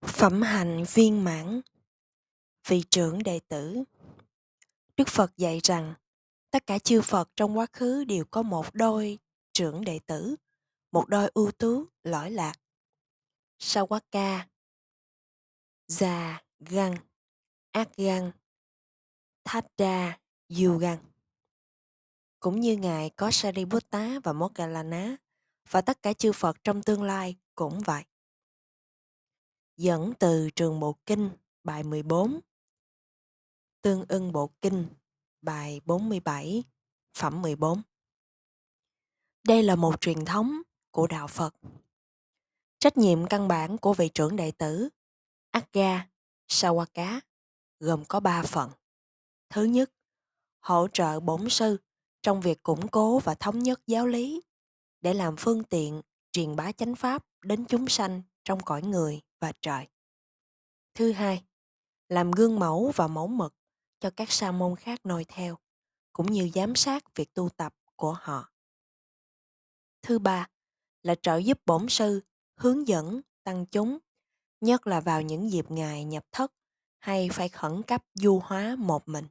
Phẩm hạnh viên mãn Vị trưởng đệ tử Đức Phật dạy rằng tất cả chư Phật trong quá khứ đều có một đôi trưởng đệ tử, một đôi ưu tú, lõi lạc. Sawaka, Già, Găng, Ác Găng, đa, dù Găng. Cũng như Ngài có Sariputta và Moggallana và tất cả chư Phật trong tương lai cũng vậy. Dẫn từ trường Bộ Kinh, bài 14. Tương ưng Bộ Kinh, bài 47, phẩm 14. Đây là một truyền thống của Đạo Phật. Trách nhiệm căn bản của vị trưởng đệ tử Agga Sawaka gồm có ba phần. Thứ nhất, hỗ trợ bổn sư trong việc củng cố và thống nhất giáo lý để làm phương tiện truyền bá chánh pháp đến chúng sanh trong cõi người và trời. Thứ hai, làm gương mẫu và mẫu mực cho các sa môn khác noi theo, cũng như giám sát việc tu tập của họ. Thứ ba là trợ giúp bổn sư hướng dẫn tăng chúng, nhất là vào những dịp ngài nhập thất hay phải khẩn cấp du hóa một mình.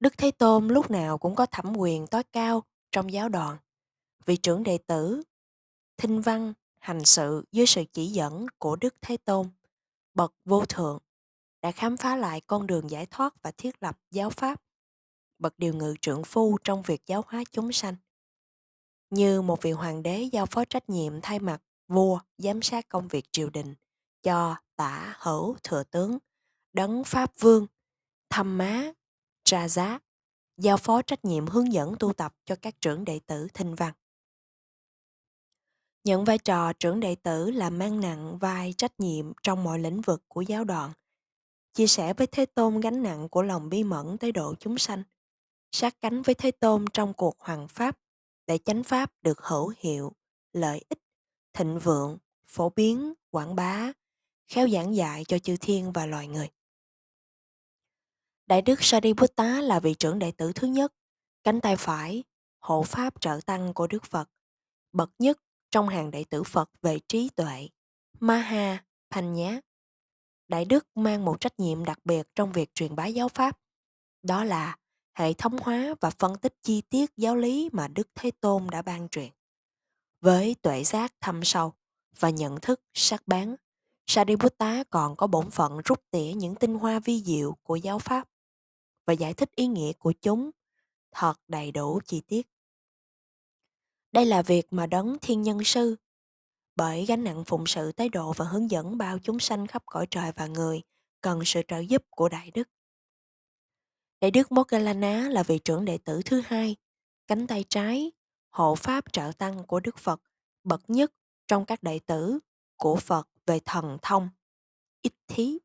Đức Thế Tôn lúc nào cũng có thẩm quyền tối cao trong giáo đoàn. Vị trưởng đệ tử, thinh văn, hành sự dưới sự chỉ dẫn của Đức Thế Tôn, bậc vô thượng, đã khám phá lại con đường giải thoát và thiết lập giáo pháp, bậc điều ngự trưởng phu trong việc giáo hóa chúng sanh. Như một vị hoàng đế giao phó trách nhiệm thay mặt vua giám sát công việc triều đình cho tả hữu thừa tướng, đấng pháp vương, thăm má, tra giá, giao phó trách nhiệm hướng dẫn tu tập cho các trưởng đệ tử thinh văn. Nhận vai trò trưởng đệ tử là mang nặng vai trách nhiệm trong mọi lĩnh vực của giáo đoàn, chia sẻ với Thế Tôn gánh nặng của lòng bi mẫn tới độ chúng sanh, sát cánh với Thế Tôn trong cuộc hoàng pháp để chánh pháp được hữu hiệu, lợi ích, thịnh vượng, phổ biến, quảng bá, khéo giảng dạy cho chư thiên và loài người. Đại đức Sariputta là vị trưởng đệ tử thứ nhất, cánh tay phải, hộ pháp trợ tăng của Đức Phật, bậc nhất trong hàng đệ tử Phật về trí tuệ, Maha Panya. Đại đức mang một trách nhiệm đặc biệt trong việc truyền bá giáo pháp, đó là hệ thống hóa và phân tích chi tiết giáo lý mà Đức Thế Tôn đã ban truyền. Với tuệ giác thâm sâu và nhận thức sắc bén, Sariputta còn có bổn phận rút tỉa những tinh hoa vi diệu của giáo pháp và giải thích ý nghĩa của chúng thật đầy đủ chi tiết. Đây là việc mà đấng thiên nhân sư bởi gánh nặng phụng sự thái độ và hướng dẫn bao chúng sanh khắp cõi trời và người cần sự trợ giúp của Đại Đức. Đại Đức Moggallana là vị trưởng đệ tử thứ hai, cánh tay trái, hộ pháp trợ tăng của Đức Phật, bậc nhất trong các đệ tử của Phật về thần thông, ít thí.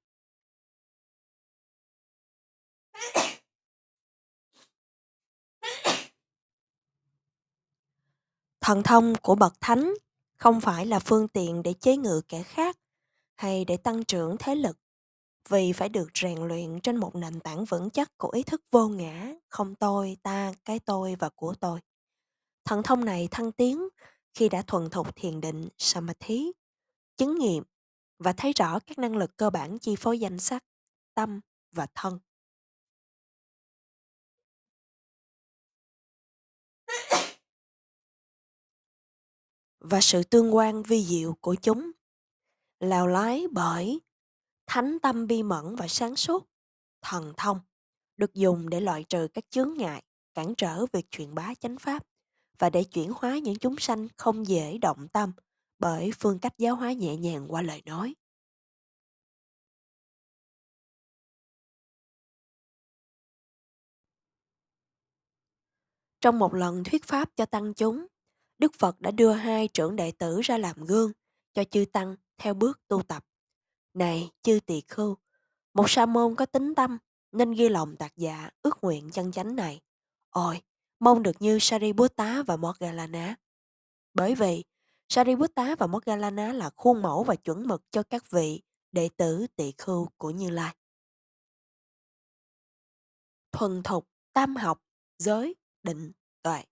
Thần thông của bậc thánh không phải là phương tiện để chế ngự kẻ khác hay để tăng trưởng thế lực vì phải được rèn luyện trên một nền tảng vững chắc của ý thức vô ngã, không tôi, ta, cái tôi và của tôi. Thần thông này thăng tiến khi đã thuần thục thiền định, samadhi, chứng nghiệm và thấy rõ các năng lực cơ bản chi phối danh sắc, tâm và thân. Và sự tương quan vi diệu của chúng. Lào lái bởi thánh tâm bi mẫn và sáng suốt, thần thông, được dùng để loại trừ các chướng ngại, cản trở việc truyền bá chánh pháp và để chuyển hóa những chúng sanh không dễ động tâm bởi phương cách giáo hóa nhẹ nhàng qua lời nói. Trong một lần thuyết pháp cho tăng chúng Đức Phật đã đưa hai trưởng đệ tử ra làm gương cho chư tăng theo bước tu tập. Này chư tỳ khưu, một sa môn có tính tâm nên ghi lòng tạc dạ ước nguyện chân chánh này. Ôi, mong được như Sariputta và Moggallana. Bởi vì Sariputta và Moggallana là khuôn mẫu và chuẩn mực cho các vị đệ tử tỳ khưu của Như Lai. Thuần thục, tam học, giới, định, tuệ.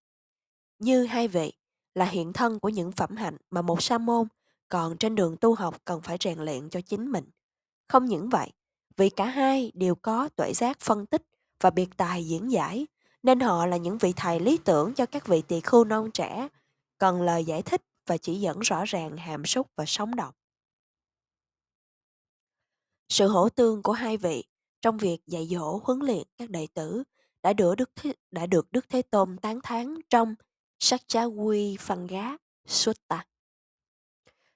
Như hai vị là hiện thân của những phẩm hạnh mà một sa môn Còn trên đường tu học cần phải rèn luyện cho chính mình. Không những vậy, vì cả hai đều có tuệ giác phân tích và biệt tài diễn giải, nên họ là những vị thầy lý tưởng cho các vị tỳ khưu non trẻ, cần lời giải thích và chỉ dẫn rõ ràng hàm xúc và sống động. Sự hỗ tương của hai vị trong việc dạy dỗ huấn luyện các đệ tử đã được Đức Thế, đã được Đức Thế Tôn tán thán trong sắc trá quy phần gá, xuất Sutta.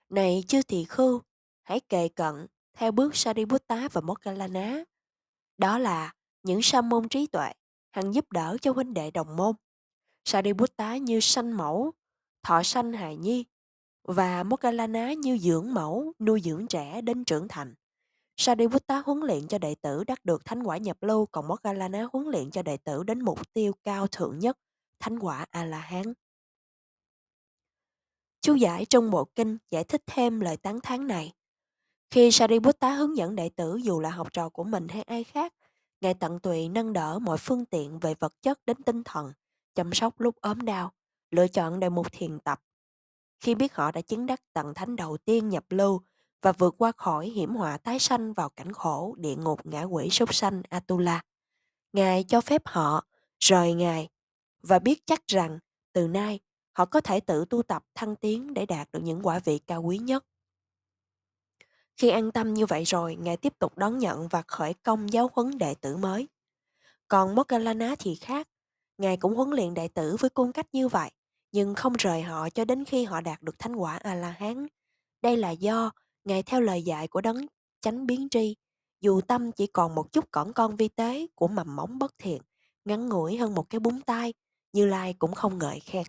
Này chư thị khưu, hãy kề cận theo bước Sariputta và Moggallana. Đó là những sa môn trí tuệ, hằng giúp đỡ cho huynh đệ đồng môn. Sariputta như sanh mẫu, thọ sanh hài nhi, và Moggallana như dưỡng mẫu, nuôi dưỡng trẻ đến trưởng thành. Sariputta huấn luyện cho đệ tử đắc được thánh quả nhập lưu, còn Moggallana huấn luyện cho đệ tử đến mục tiêu cao thượng nhất, thánh quả A-la-hán. Chú giải trong bộ kinh giải thích thêm lời tán thán này. Khi Sariputta hướng dẫn đệ tử dù là học trò của mình hay ai khác, Ngài tận tụy nâng đỡ mọi phương tiện về vật chất đến tinh thần, chăm sóc lúc ốm đau, lựa chọn đề mục thiền tập. Khi biết họ đã chứng đắc tận thánh đầu tiên nhập lưu và vượt qua khỏi hiểm họa tái sanh vào cảnh khổ địa ngục ngã quỷ súc sanh Atula, Ngài cho phép họ rời Ngài và biết chắc rằng từ nay họ có thể tự tu tập thăng tiến để đạt được những quả vị cao quý nhất. Khi an tâm như vậy rồi, Ngài tiếp tục đón nhận và khởi công giáo huấn đệ tử mới. Còn Moggallana thì khác. Ngài cũng huấn luyện đệ tử với cung cách như vậy, nhưng không rời họ cho đến khi họ đạt được thánh quả A-la-hán. Đây là do Ngài theo lời dạy của đấng chánh biến tri, dù tâm chỉ còn một chút cỏn con vi tế của mầm móng bất thiện, ngắn ngủi hơn một cái búng tay, như Lai cũng không ngợi khen.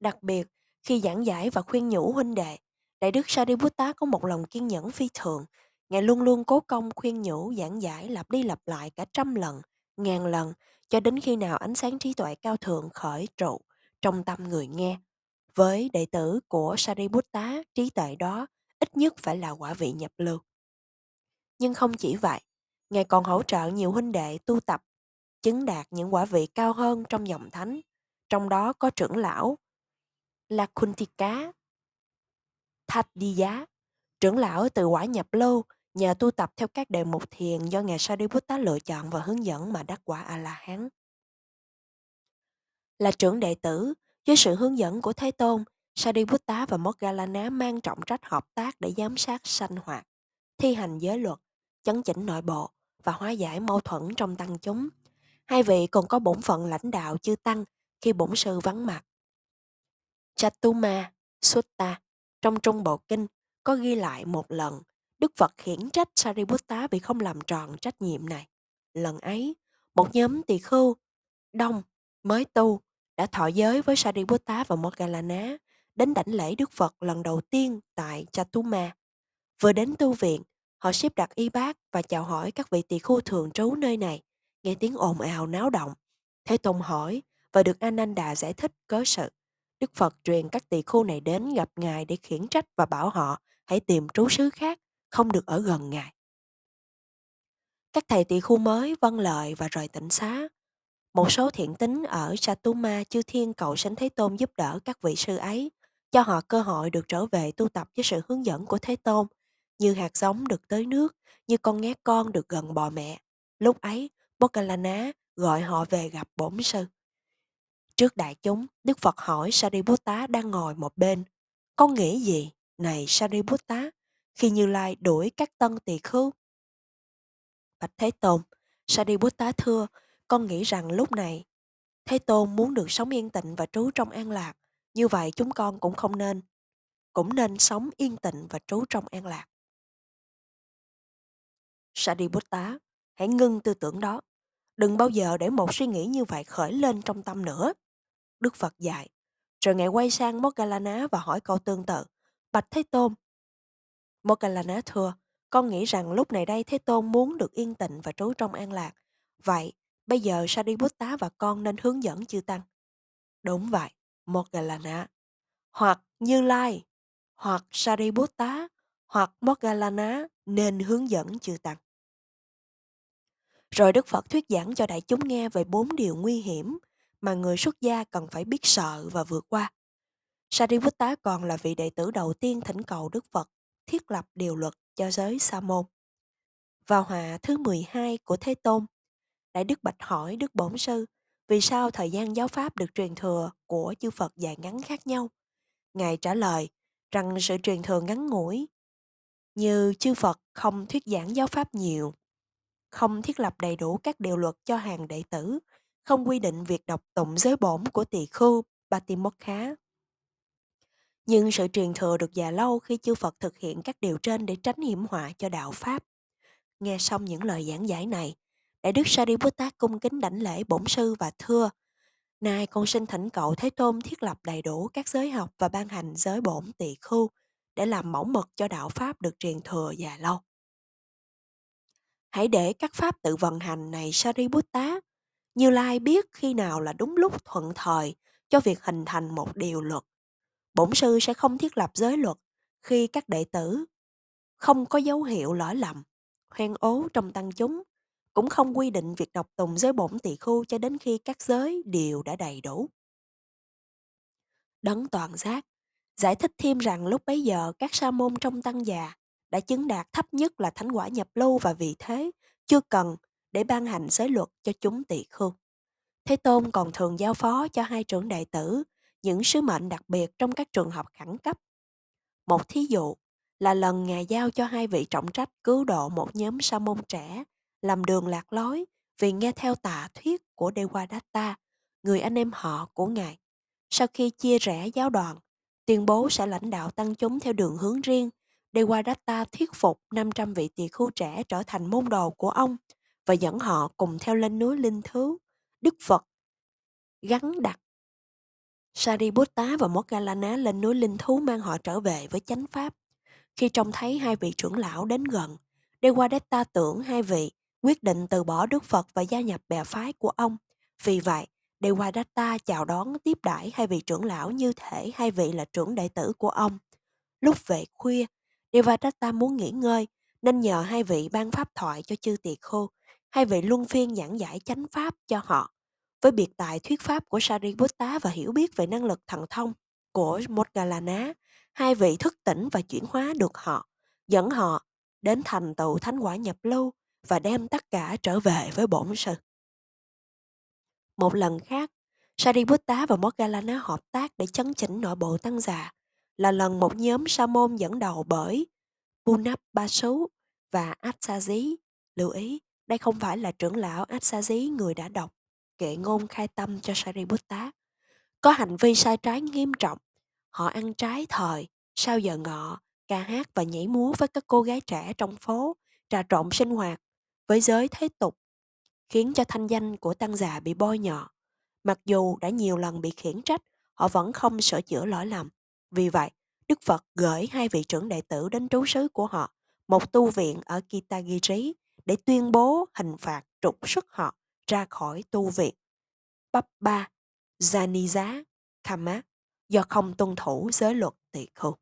Đặc biệt, khi giảng giải và khuyên nhủ huynh đệ, Đại đức Sariputta có một lòng kiên nhẫn phi thường. Ngài luôn luôn cố công khuyên nhủ giảng giải lặp đi lặp lại cả trăm lần, ngàn lần, cho đến khi nào ánh sáng trí tuệ cao thượng khởi trụ trong tâm người nghe. Với đệ tử của Sariputta, trí tuệ đó ít nhất phải là quả vị nhập lưu. Nhưng không chỉ vậy, Ngài còn hỗ trợ nhiều huynh đệ tu tập, chứng đạt những quả vị cao hơn trong dòng thánh, trong đó có trưởng lão là Kuntika, Đi Giá, trưởng lão từ quả nhập lưu, nhờ tu tập theo các đề mục thiền do Ngài Sariputta lựa chọn và hướng dẫn mà đắc quả A-la-hán. Là trưởng đệ tử, với sự hướng dẫn của Thế Tôn, Sariputta và Moggallana mang trọng trách hợp tác để giám sát sanh hoạt, thi hành giới luật, chấn chỉnh nội bộ và hóa giải mâu thuẫn trong tăng chúng. Hai vị còn có bổn phận lãnh đạo chư tăng khi bổn sư vắng mặt. Chatuma Sutta trong Trung Bộ Kinh có ghi lại một lần Đức Phật khiển trách Sariputta vì không làm tròn trách nhiệm này. Lần ấy, một nhóm tỳ khưu đông mới tu đã thọ giới với Sariputta và Moggallana đến đảnh lễ Đức Phật lần đầu tiên tại Chatuma. Vừa đến tu viện, họ xếp đặt y bác và chào hỏi các vị tỳ khưu thường trú nơi này. Nghe tiếng ồn ào náo động. Thế Tôn hỏi và được Ananda giải thích cớ sự. Đức Phật truyền các tỳ khu này đến gặp Ngài để khiển trách và bảo họ hãy tìm trú xứ khác, không được ở gần Ngài. Các thầy tỳ khu mới vâng lời và rời tỉnh xá. Một số thiện tín ở Satuma chư thiên cầu sánh Thế Tôn giúp đỡ các vị sư ấy, cho họ cơ hội được trở về tu tập với sự hướng dẫn của Thế Tôn, như hạt giống được tới nước, như con nghe con được gần bò mẹ. Lúc ấy, Moggallana gọi họ về gặp bổn sư. Trước đại chúng, Đức Phật hỏi Sariputta đang ngồi một bên. Con nghĩ gì, này Sariputta, khi Như Lai đuổi các tân tỳ khưu? Bạch Thế Tôn, Sariputta thưa, con nghĩ rằng lúc này Thế Tôn muốn được sống yên tịnh và trú trong an lạc. Như vậy chúng con cũng không nên. Cũng nên sống yên tịnh và trú trong an lạc. Sariputta, hãy ngưng tư tưởng đó. Đừng bao giờ để một suy nghĩ như vậy khởi lên trong tâm nữa. Đức Phật dạy. Rồi ngài quay sang Moggallana và hỏi câu tương tự. Bạch Thế Tôn. Moggallana thưa, con nghĩ rằng lúc này đây Thế Tôn muốn được yên tịnh và trú trong an lạc. Vậy, bây giờ Sariputta và con nên hướng dẫn chư Tăng. Đúng vậy, Moggallana. Hoặc Như Lai, hoặc Sariputta, hoặc Moggallana nên hướng dẫn chư Tăng. Rồi Đức Phật thuyết giảng cho đại chúng nghe về bốn điều nguy hiểm mà người xuất gia cần phải biết sợ và vượt qua. Sariputta còn là vị đệ tử đầu tiên thỉnh cầu Đức Phật thiết lập điều luật cho giới Sa môn. Vào hòa thứ 12 của Thế Tôn, Đại Đức Bạch hỏi Đức Bổn Sư vì sao thời gian giáo pháp được truyền thừa của chư Phật dài ngắn khác nhau. Ngài trả lời rằng sự truyền thừa ngắn ngủi như chư Phật không thuyết giảng giáo pháp nhiều, không thiết lập đầy đủ các điều luật cho hàng đệ tử, không quy định việc đọc tụng giới bổn của tỳ khưu Batimokha. Nhưng sự truyền thừa được già lâu khi chư Phật thực hiện các điều trên để tránh hiểm họa cho đạo Pháp. Nghe xong những lời giảng giải này, Đại Đức Sariputta cung kính đảnh lễ bổn sư và thưa, Nay con xin thỉnh cậu Thế Tôn thiết lập đầy đủ các giới học và ban hành giới bổn tỳ khưu để làm mẫu mực cho đạo Pháp được truyền thừa già lâu. Hãy để các Pháp tự vận hành này Sariputta. Như Lai biết khi nào là đúng lúc thuận thời cho việc hình thành một điều luật. Bổn sư sẽ không thiết lập giới luật khi các đệ tử không có dấu hiệu lỗi lầm, hoen ố trong tăng chúng, cũng không quy định việc đọc tùng giới bổn tỳ khu cho đến khi các giới đều đã đầy đủ. Đấng toàn giác giải thích thêm rằng lúc bấy giờ các sa môn trong tăng già đã chứng đạt thấp nhất là thánh quả nhập lưu và vì thế chưa cần để ban hành giới luật cho chúng tỳ khưu. Thế Tôn còn thường giao phó cho hai trưởng đệ tử những sứ mệnh đặc biệt trong các trường hợp khẩn cấp. Một thí dụ là lần Ngài giao cho hai vị trọng trách cứu độ một nhóm sa môn trẻ làm đường lạc lối vì nghe theo tà thuyết của Devadatta, người anh em họ của Ngài. Sau khi chia rẽ giáo đoàn, tuyên bố sẽ lãnh đạo tăng chúng theo đường hướng riêng, Devadatta thuyết phục 500 vị tỳ khu trẻ trở thành môn đồ của ông và dẫn họ cùng theo lên núi Linh Thứ. Đức Phật gắn đặt Sariputta và Moggallana lên núi Linh Thú mang họ trở về với chánh pháp. Khi trông thấy hai vị trưởng lão đến gần, Devadatta tưởng hai vị quyết định từ bỏ Đức Phật và gia nhập bè phái của ông. Vì vậy, Devadatta chào đón tiếp đãi hai vị trưởng lão như thể hai vị là trưởng đệ tử của ông. Lúc về khuya, Devadatta muốn nghỉ ngơi nên nhờ hai vị ban pháp thoại cho chư tỳ khô. Hai vị luân phiên giảng giải chánh pháp cho họ. Với biệt tài thuyết pháp của Sariputta và hiểu biết về năng lực thần thông của Moggallana, hai vị thức tỉnh và chuyển hóa được họ, dẫn họ đến thành tựu thánh quả nhập lưu và đem tất cả trở về với bổn sư. Một lần khác, Sariputta và Moggallana hợp tác để chấn chỉnh nội bộ tăng già là lần một nhóm sa môn dẫn đầu bởi Punap Basu và Atsazi. Lưu ý, đây không phải là trưởng lão Atsazi người đã đọc kệ ngôn khai tâm cho Sariputta. Có hành vi sai trái nghiêm trọng. Họ ăn trái thời, sau giờ ngọ, ca hát và nhảy múa với các cô gái trẻ trong phố, trà trộn sinh hoạt với giới thế tục, khiến cho thanh danh của tăng già bị bôi nhọ. Mặc dù đã nhiều lần bị khiển trách, họ vẫn không sửa chữa lỗi lầm. Vì vậy, Đức Phật gửi hai vị trưởng đệ tử đến trú xứ của họ, một tu viện ở Kitagiri, để tuyên bố hình phạt trục xuất họ ra khỏi tu viện. Bắp ba, Janiza, Kama do không tuân thủ giới luật tỳ khưu.